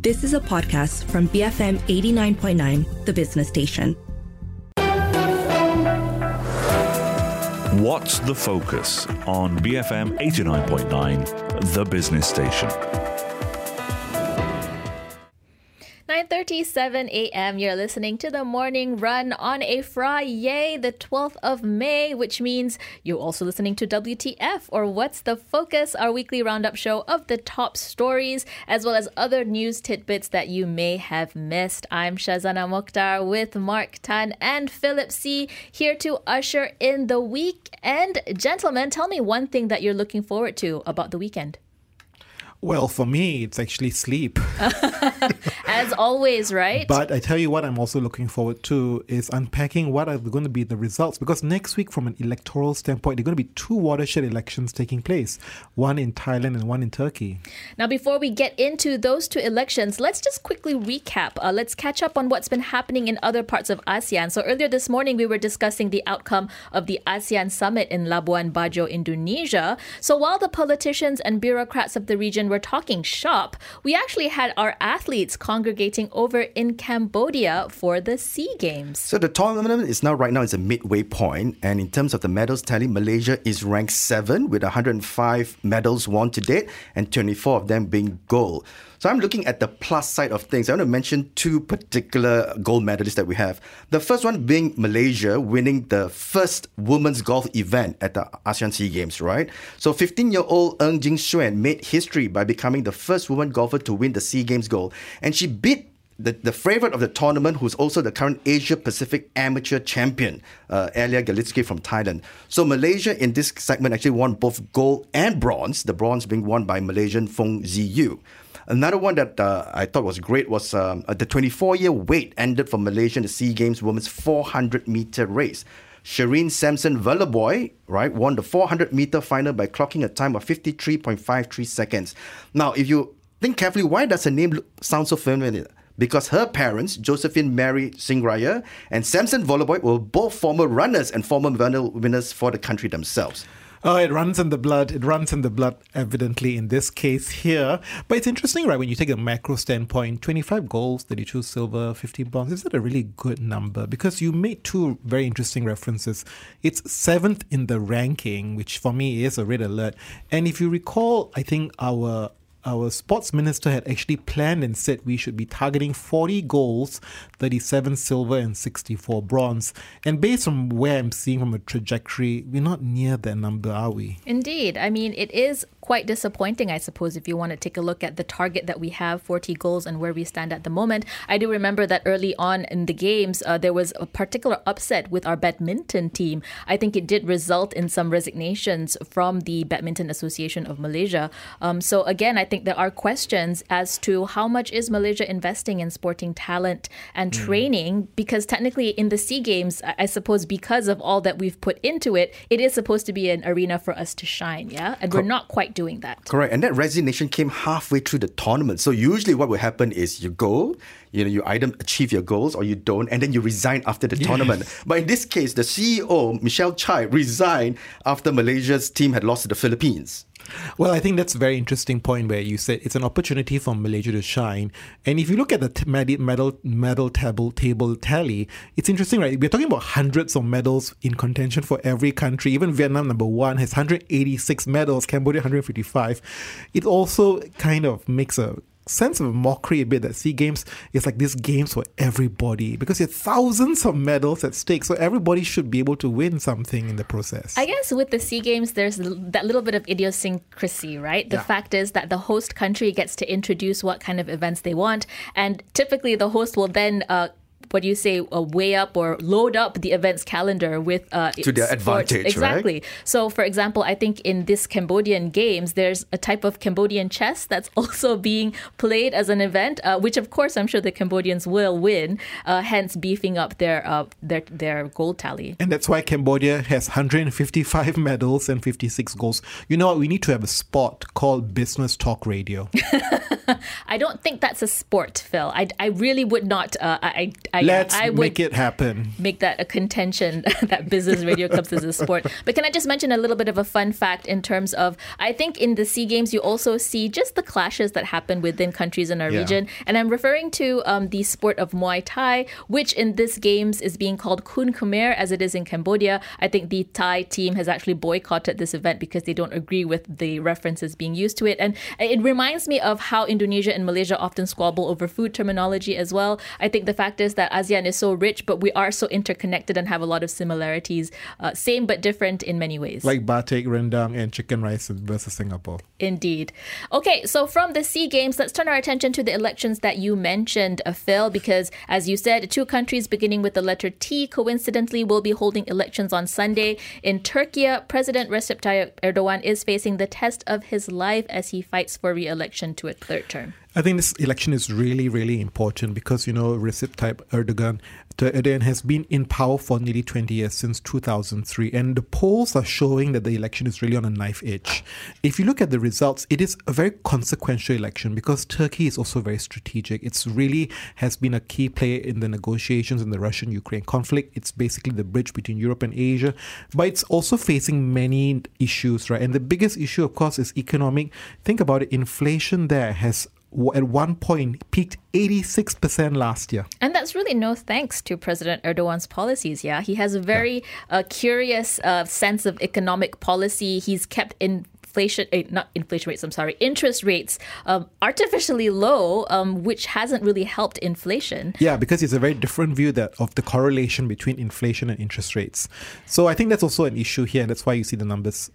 This is a podcast from BFM 89.9, the business station. What's the focus on BFM 89.9, the business station? 9:37 a.m. You're listening to the morning run on a Friday, the 12th of May, which means you're also listening to WTF or What's the Focus, our weekly roundup show of the top stories as well as other news tidbits that you may have missed. I'm Shazana Mokhtar with Mark Tan and Philip C here to usher in the week. And gentlemen, tell me one thing that you're looking forward to about the weekend. Well, for me, it's actually sleep. As always, right? But I tell you what, I'm also looking forward to is unpacking what are going to be the results. Because next week, from an electoral standpoint, there are going to be two watershed elections taking place one in Thailand and one in Turkey. Now, before we get into those two elections, let's just quickly recap. Uh, let's catch up on what's been happening in other parts of ASEAN. So, earlier this morning, we were discussing the outcome of the ASEAN summit in Labuan Bajo, Indonesia. So, while the politicians and bureaucrats of the region we're talking shop, we actually had our athletes congregating over in Cambodia for the SEA Games. So the tournament is now right now is a midway point, and in terms of the medals tally, Malaysia is ranked seven with 105 medals won to date, and 24 of them being gold. So I'm looking at the plus side of things. I want to mention two particular gold medalists that we have. The first one being Malaysia winning the first women's golf event at the ASEAN SEA Games, right? So 15-year-old Ng Jing Xuan made history by becoming the first woman golfer to win the SEA Games gold. And she beat the, the favorite of the tournament, who's also the current Asia Pacific amateur champion, uh, Galitsky from Thailand. So Malaysia in this segment actually won both gold and bronze, the bronze being won by Malaysian Fong Ziyu. Another one that uh, I thought was great was um, uh, the 24 year wait ended for Malaysia in the SEA Games women's 400 meter race. Shereen Samson Vallabouy, right, won the 400 meter final by clocking a time of 53.53 seconds. Now, if you think carefully, why does her name sound so familiar? Because her parents, Josephine Mary Singarayar and Samson Vallabouy, were both former runners and former winners for the country themselves. Oh, it runs in the blood. It runs in the blood, evidently, in this case here. But it's interesting, right? When you take a macro standpoint 25 goals, 32 silver, 15 bronze, is that a really good number? Because you made two very interesting references. It's seventh in the ranking, which for me is a red alert. And if you recall, I think our our sports minister had actually planned and said we should be targeting 40 goals, 37 silver, and 64 bronze. And based on where I'm seeing from a trajectory, we're not near that number, are we? Indeed. I mean, it is quite disappointing, I suppose, if you want to take a look at the target that we have 40 goals and where we stand at the moment. I do remember that early on in the games, uh, there was a particular upset with our badminton team. I think it did result in some resignations from the Badminton Association of Malaysia. Um, so, again, I think there are questions as to how much is Malaysia investing in sporting talent and mm. training because technically in the SEA Games, I suppose because of all that we've put into it, it is supposed to be an arena for us to shine, yeah? And we're not quite doing that. Correct. And that resignation came halfway through the tournament. So usually what will happen is you go, you know, you either achieve your goals or you don't, and then you resign after the yes. tournament. But in this case, the CEO, Michelle Chai, resigned after Malaysia's team had lost to the Philippines. Well, I think that's a very interesting point where you said it's an opportunity for Malaysia to shine. And if you look at the medal medal table table tally, it's interesting, right? We're talking about hundreds of medals in contention for every country. Even Vietnam, number one, has 186 medals. Cambodia, 155. It also kind of makes a sense of mockery a bit that SEA Games is like this games for everybody because there are thousands of medals at stake. So everybody should be able to win something in the process. I guess with the SEA Games, there's that little bit of idiosyncrasy, right? The yeah. fact is that the host country gets to introduce what kind of events they want, and typically the host will then uh, what do you say, uh, weigh up or load up the events calendar with uh, to their sports. advantage, exactly. Right? So, for example, I think in this Cambodian games, there's a type of Cambodian chess that's also being played as an event, uh, which of course I'm sure the Cambodians will win, uh, hence beefing up their uh, their their gold tally. And that's why Cambodia has 155 medals and 56 goals. You know what? We need to have a spot called Business Talk Radio. I don't think that's a sport, Phil. I, I really would not. Uh, I, I, Let's I would make it happen. make that a contention that business radio clubs is a sport. But can I just mention a little bit of a fun fact in terms of I think in the Sea Games you also see just the clashes that happen within countries in our Yeah. region, and I'm referring to um, the sport of Muay Thai, which in this games is being called Kun Khmer as it is in Cambodia. I think the Thai team has actually boycotted this event because they don't agree with the references being used to it, and it reminds me of how Indonesia and Malaysia often squabble over food terminology as well. I think the fact is that ASEAN is so rich, but we are so interconnected and have a lot of similarities, uh, same but different in many ways. Like batik, rendang, and chicken rice versus Singapore. Indeed. Okay, so from the SEA Games, let's turn our attention to the elections that you mentioned, uh, Phil, because as you said, two countries beginning with the letter T coincidentally will be holding elections on Sunday. In Turkey, President Recep Tayyip Erdogan is facing the test of his life as he fights for re election to a third term. I think this election is really, really important because, you know, Recep Tayyip Erdogan, Erdogan has been in power for nearly 20 years, since 2003. And the polls are showing that the election is really on a knife edge. If you look at the results, it is a very consequential election because Turkey is also very strategic. It's really has been a key player in the negotiations in the Russian Ukraine conflict. It's basically the bridge between Europe and Asia. But it's also facing many issues, right? And the biggest issue, of course, is economic. Think about it inflation there has at one point peaked 86% last year. And that's really no thanks to President Erdogan's policies. Yeah, he has a very uh, curious uh, sense of economic policy. He's kept inflation, eh, not inflation rates. I'm sorry, interest rates um, artificially low, um, which hasn't really helped inflation. Yeah, because it's a very different view that of the correlation between inflation and interest rates. So I think that's also an issue here, and that's why you see the numbers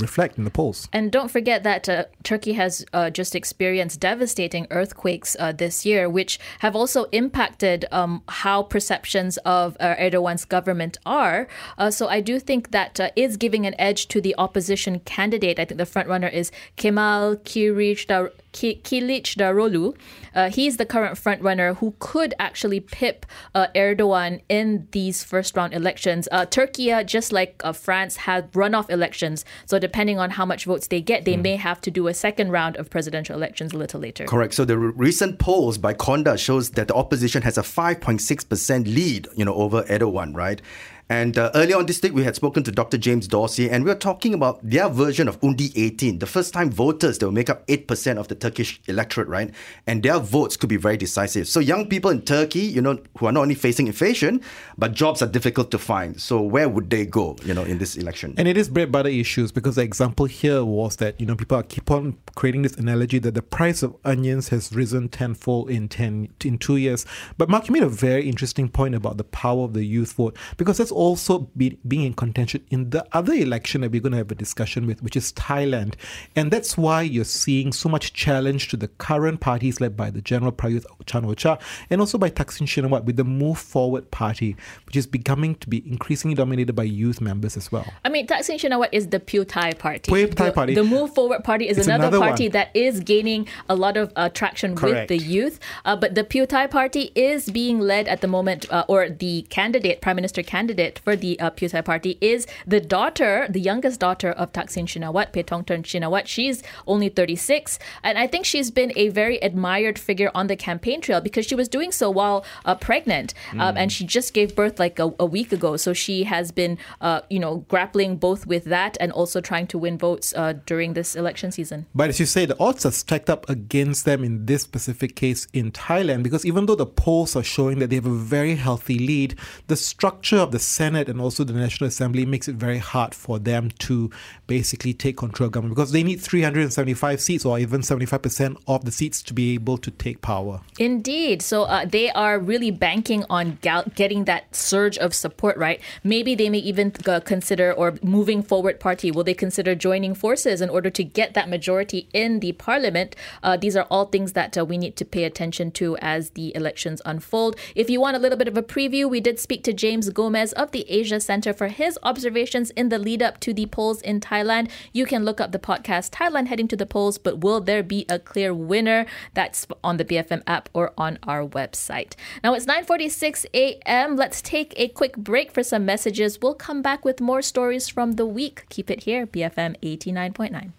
reflect in the polls. And don't forget that uh, Turkey has uh, just experienced devastating earthquakes uh, this year, which have also impacted um, how perceptions of uh, Erdogan's government are. Uh, so I do think that uh, is giving an edge to the opposition candidate. I think the front runner is Kemal Kılıçdaroğlu. Ki- Kılıçdaroğlu. Uh, he's the current front runner who could actually pip uh, Erdogan in these first round elections. Uh, Turkey, uh, just like uh, France, had runoff elections. So depending on how much votes they get, they may have to do a second round of presidential elections a little later. Correct. So the re- recent polls by KONDA shows that the opposition has a 5.6% lead, you know, over Erdogan, right? And uh, earlier on this week, we had spoken to Dr. James Dorsey, and we were talking about their version of Undi 18, the first time voters that will make up 8% of the Turkish electorate, right? And their votes could be very decisive. So young people in Turkey, you know, who are not only facing inflation, but jobs are difficult to find. So where would they go, you know, in this election? And it is bread butter issues because the example here was that you know people keep on creating this analogy that the price of onions has risen tenfold in ten in two years. But Mark, you made a very interesting point about the power of the youth vote because that's also be, being in contention in the other election that we're going to have a discussion with, which is Thailand, and that's why you're seeing so much challenge to the current parties led by the General Prayut Chan-o-cha and also by Thaksin Shinawat with the Move Forward Party, which is becoming to be increasingly dominated by youth members as well. I mean, Thaksin Shinawat is the Pheu Thai party. Pheu Thai the, party. The Move Forward party is another, another party one. that is gaining a lot of uh, traction with the youth. Uh, but the Pheu Thai party is being led at the moment, uh, or the candidate, prime minister candidate for the uh, Pheu Thai party is the daughter, the youngest daughter of Thaksin Shinawat, Paetongtarn Shinawat. She's only 36. And I think she's been a very admired figure on the campaign trail because she was doing so while uh, pregnant. Um, and she just gave birth like a, a week ago. So she has been, uh, you know, grappling both with that and also trying to win votes uh, during this election season. But as you say, the odds are stacked up against them in this specific case in Thailand because even though the polls are showing that they have a very healthy lead, the structure of the Senate and also the National Assembly makes it very hard for them to basically take control of government because they need 375 seats or even 75% of the seats to be able to take power. Indeed. So uh, they are really banking on getting that surge of support, right? Maybe they may even consider, or moving forward party, will they consider joining forces in order to get that majority in the parliament? Uh, these are all things that uh, we need to pay attention to as the elections unfold. If you want a little bit of a preview, we did speak to James Gomez of the Asia Center for his observations in the lead up to the polls in Thailand. You can look up the podcast Thailand heading to the polls, but will there be a clear winner? That's on the BFM app or on our website. Now it's 9:46 a.m. Let's take a quick break for some messages. We'll come back with more stories from the week. Keep it here, BFM 89.9.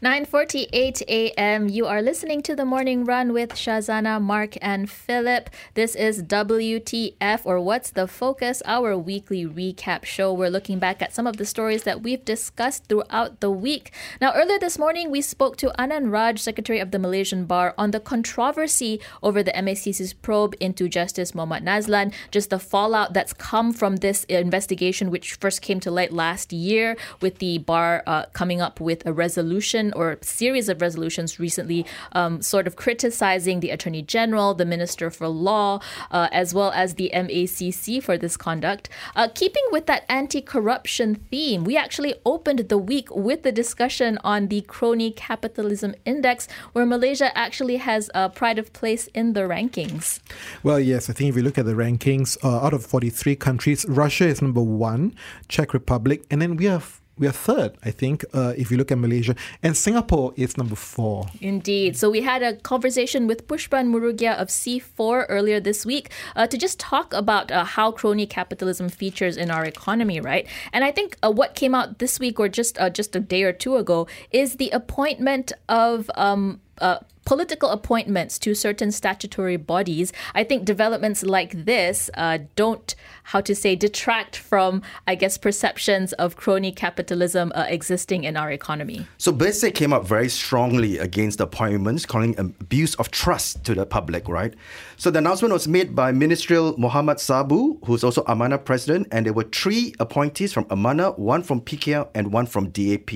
9:48 a.m. You are listening to the Morning Run with Shazana, Mark, and Philip. This is WTF or What's the Focus, our weekly recap show. We're looking back at some of the stories that we've discussed throughout the week. Now, earlier this morning, we spoke to Anand Raaj, Secretary of the Malaysian Bar, on the controversy over the MACC's probe into Justice Muhammad Nazlan, just the fallout that's come from this investigation, which first came to light last year, with the bar uh, coming up with a resolution or series of resolutions recently, um, sort of criticizing the Attorney General, the Minister for Law, uh, as well as the MACC for this conduct. Uh, keeping with that anti corruption theme, we actually opened the week with the discussion on the Crony Capitalism Index, where Malaysia actually has a pride of place in the rankings. Well, yes, I think if you look at the rankings, uh, out of 43 countries, Russia is number one, Czech Republic, and then we have we are third, I think, uh, if you look at Malaysia. And Singapore is number four. Indeed. So we had a conversation with Pushpan Murugiah of C4 earlier this week uh, to just talk about uh, how crony capitalism features in our economy, right? And I think uh, what came out this week or just uh, just a day or two ago is the appointment of um, uh, political appointments to certain statutory bodies, I think developments like this uh, don't, how to say, detract from, I guess, perceptions of crony capitalism uh, existing in our economy. So BERSIH came up very strongly against the appointments, calling abuse of trust to the public, right? So the announcement was made by Ministerial Muhammad Sabu, who's also Amanah president, and there were three appointees from Amanah, one from PKR, and one from DAP.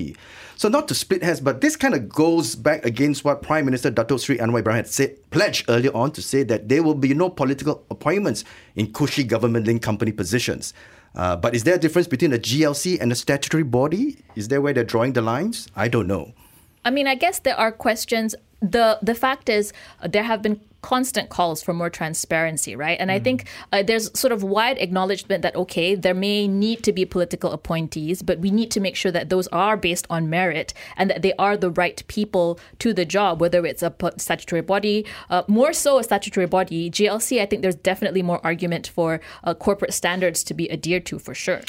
So not to split hairs, but this kind of goes back against what Prime Minister Dato Sri Anwar Ibrahim had said, pledged earlier on to say that there will be no political appointments in cushy government-linked company positions. Uh, but is there a difference between a GLC and a statutory body? Is there where they're drawing the lines? I don't know. I mean, I guess there are questions. the The fact is, uh, there have been constant calls for more transparency, right? And mm. I think uh, there's sort of wide acknowledgement that, okay, there may need to be political appointees, but we need to make sure that those are based on merit and that they are the right people to the job, whether it's a statutory body, uh, more so a statutory body. GLC, I think there's definitely more argument for uh, corporate standards to be adhered to for sure.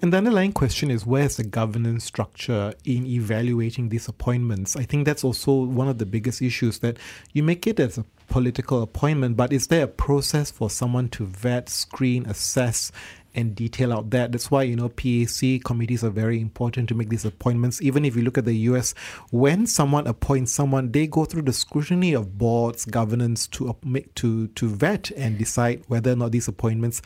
And the underlying question is where's the governance structure in evaluating these appointments? I think that's also one of the biggest issues that you make it as a political appointment, but is there a process for someone to vet, screen, assess, and detail out that. That's why, you know, PAC committees are very important to make these appointments. Even if you look at the US, when someone appoints someone, they go through the scrutiny of boards, governance to make to to vet and decide whether or not these appointments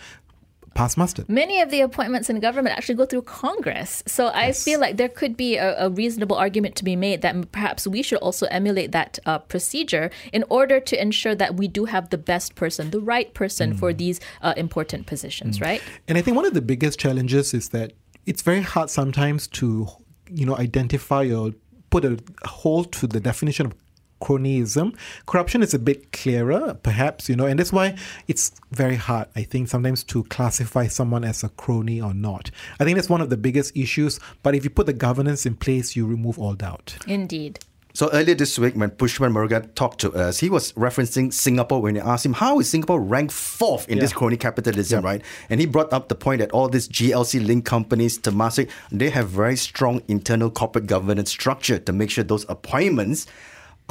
pass muster. Many of the appointments in government actually go through Congress. So I yes. feel like there could be a, a, reasonable argument to be made that perhaps we should also emulate that uh, procedure in order to ensure that we do have the best person, the right person mm. for these uh, important positions, mm. right? And I think one of the biggest challenges is that it's very hard sometimes to, you know, identify or put a hold to the definition of cronyism. Corruption is a bit clearer, perhaps, you know, and that's why it's very hard, I think, sometimes to classify someone as a crony or not. I think that's one of the biggest issues, but if you put the governance in place, you remove all doubt. Indeed. So earlier this week, when Pushpan Murugiah talked to us, he was referencing Singapore when he asked him, how is Singapore ranked fourth in yeah. this crony capitalism, yeah. right? And he brought up the point that all these GLC-linked companies, Temasek, they have very strong internal corporate governance structure to make sure those appointments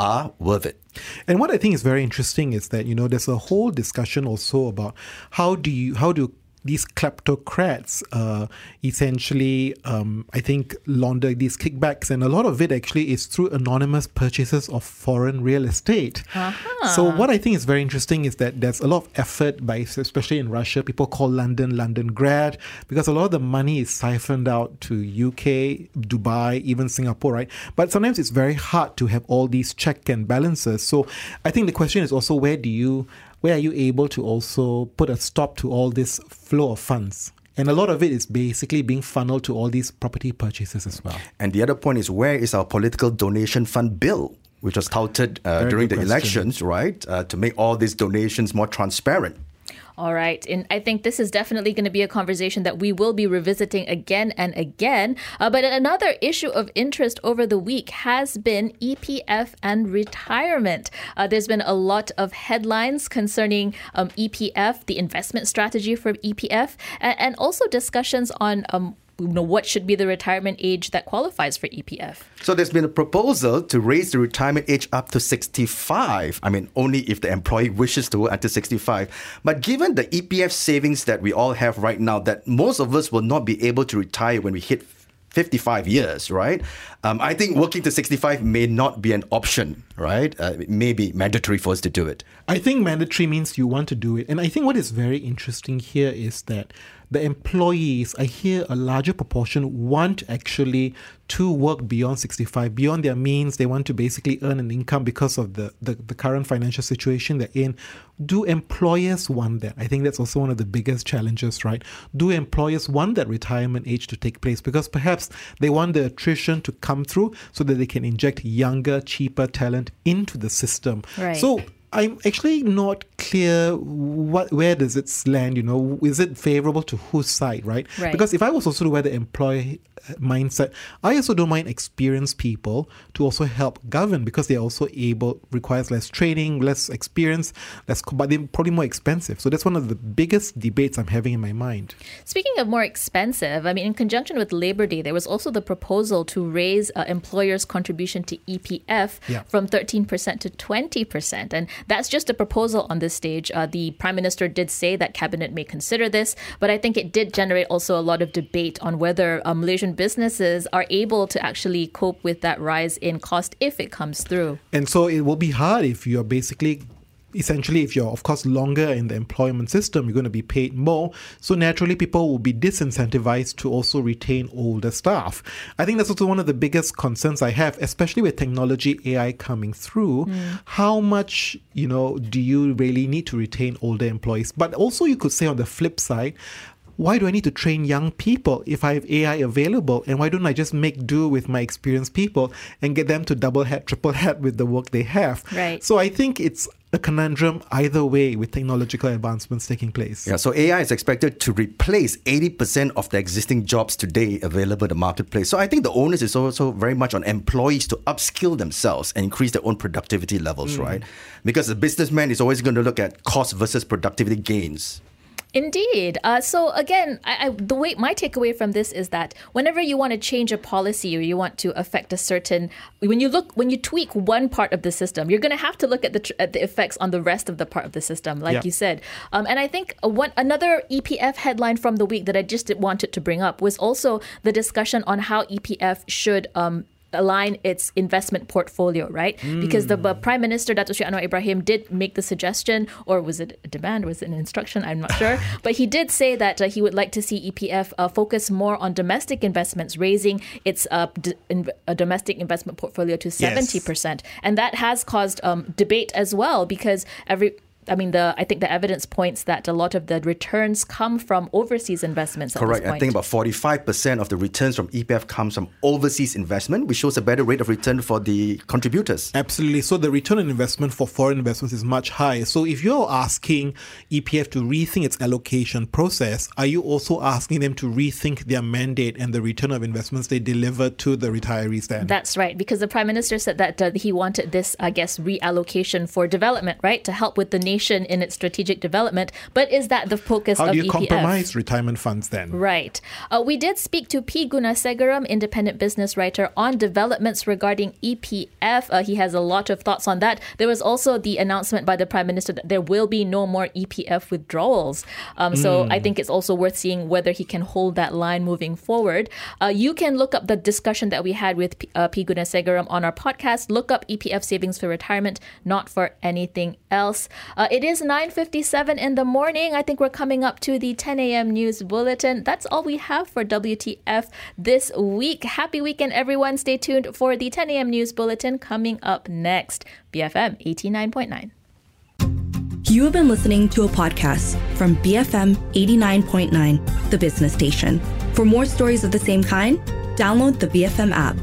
are worth it. And what I think is very interesting is that you know there's a whole discussion also about how do you how do these kleptocrats uh, essentially, um, I think, launder these kickbacks, and a lot of it actually is through anonymous purchases of foreign real estate. Uh-huh. So, what I think is very interesting is that there's a lot of effort by, especially in Russia, people call London Londongrad because a lot of the money is siphoned out to UK, Dubai, even Singapore, right? But sometimes it's very hard to have all these check and balances. So, I think the question is also where do you where are you able to also put a stop to all this flow of funds? And a lot of it is basically being funneled to all these property purchases as well. And the other point is where is our political donation fund bill, which was touted uh, during the question. elections, right, uh, to make all these donations more transparent? All right. And I think this is definitely going to be a conversation that we will be revisiting again and again. Uh, but another issue of interest over the week has been EPF and retirement. Uh, there's been a lot of headlines concerning um, EPF, the investment strategy for EPF, and, and also discussions on um, you know, what should be the retirement age that qualifies for EPF? So there's been a proposal to raise the retirement age up to 65. I mean, only if the employee wishes to work until 65. But given the EPF savings that we all have right now, that most of us will not be able to retire when we hit 55 years, right? Um, I think working to 65 may not be an option, right? Uh, it may be mandatory for us to do it. I think mandatory means you want to do it. And I think what is very interesting here is that the employees, I hear a larger proportion want actually to work beyond 65, beyond their means. They want to basically earn an income because of the, the, the current financial situation they're in. Do employers want that? I think that's also one of the biggest challenges, right? Do employers want that retirement age to take place? Because perhaps they want the attrition to come through so that they can inject younger, cheaper talent into the system. Right. So I'm actually not clear what where does it land. You know, is it favorable to whose side, right? Right. Because if I was also to wear the employee uh, mindset, I also don't mind experienced people to also help govern because they're also able requires less training, less experience, less, but they're probably more expensive. So that's one of the biggest debates I'm having in my mind. Speaking of more expensive, I mean, in conjunction with Labor Day, there was also the proposal to raise uh, employers' contribution to EPF Yeah. from 13% to 20%. And that's just a proposal on this stage. Uh, the Prime Minister did say that Cabinet may consider this, but I think it did generate also a lot of debate on whether uh, Malaysian businesses are able to actually cope with that rise in cost if it comes through. And so it will be hard if you're basically essentially if you're of course longer in the employment system you're going to be paid more. So naturally people will be disincentivized to also retain older staff. I think that's also one of the biggest concerns i have especially with technology ai coming through. Mm. How much you know do you really need to retain older employees? But also you could say on the flip side why do I need to train young people if I have AI available? And why don't I just make do with my experienced people and get them to double head, triple head with the work they have? Right. So I think it's a conundrum either way with technological advancements taking place. Yeah, so AI is expected to replace 80% of the existing jobs today available in the marketplace. So I think the onus is also very much on employees to upskill themselves and increase their own productivity levels, mm. right? Because the businessman is always going to look at cost versus productivity gains. Indeed. Uh, so again, I, I, the way my takeaway from this is that whenever you want to change a policy or you want to affect a certain, when you look, when you tweak one part of the system, you're going to have to look at the tr- at the effects on the rest of the part of the system, like Yeah. you said. Um, and I think one another EPF headline from the week that I just wanted to bring up was also the discussion on how EPF should. Um, align its investment portfolio, right? Because the uh, Prime Minister, Dato Sri Anwar Ibrahim, did make the suggestion, or was it a demand, was it an instruction? I'm not sure. but he did say that uh, he would like to see EPF uh, focus more on domestic investments, raising its uh, d- in- uh, domestic investment portfolio to 70%. And that has caused um, debate as well because every I mean, the I think the evidence points that a lot of the returns come from overseas investments. At Correct. This I think about 45% of the returns from EPF comes from overseas investment, which shows a better rate of return for the contributors. Absolutely. So the return on investment for foreign investments is much higher. So if you're asking EPF to rethink its allocation process, are you also asking them to rethink their mandate and the return of investments they deliver to the retirees then? That's right, because the prime minister said that uh, he wanted this, I guess, reallocation for development, right, to help with the nation in its strategic development. But is that the focus How of do you EPF? compromise retirement funds then? Right. Uh, we did speak to P. Gunasegaram, independent business writer, on developments regarding EPF. Uh, he has a lot of thoughts on that. There was also the announcement by the Prime Minister that there will be no more EPF withdrawals. Um, So I think it's also worth seeing whether he can hold that line moving forward. Uh, you can look up the discussion that we had with P. Uh, P. Gunasegaram on our podcast. Look up EPF savings for retirement, not for anything else. Uh, it is 9.57 in the morning. I think we're coming up to the 10 a.m. news bulletin. That's all we have for WTF this week. Happy weekend, everyone. Stay tuned for the 10 a.m. news bulletin coming up next. BFM 89.9. You have been listening to a podcast from BFM 89.9, the business station. For more stories of the same kind, download the BFM app.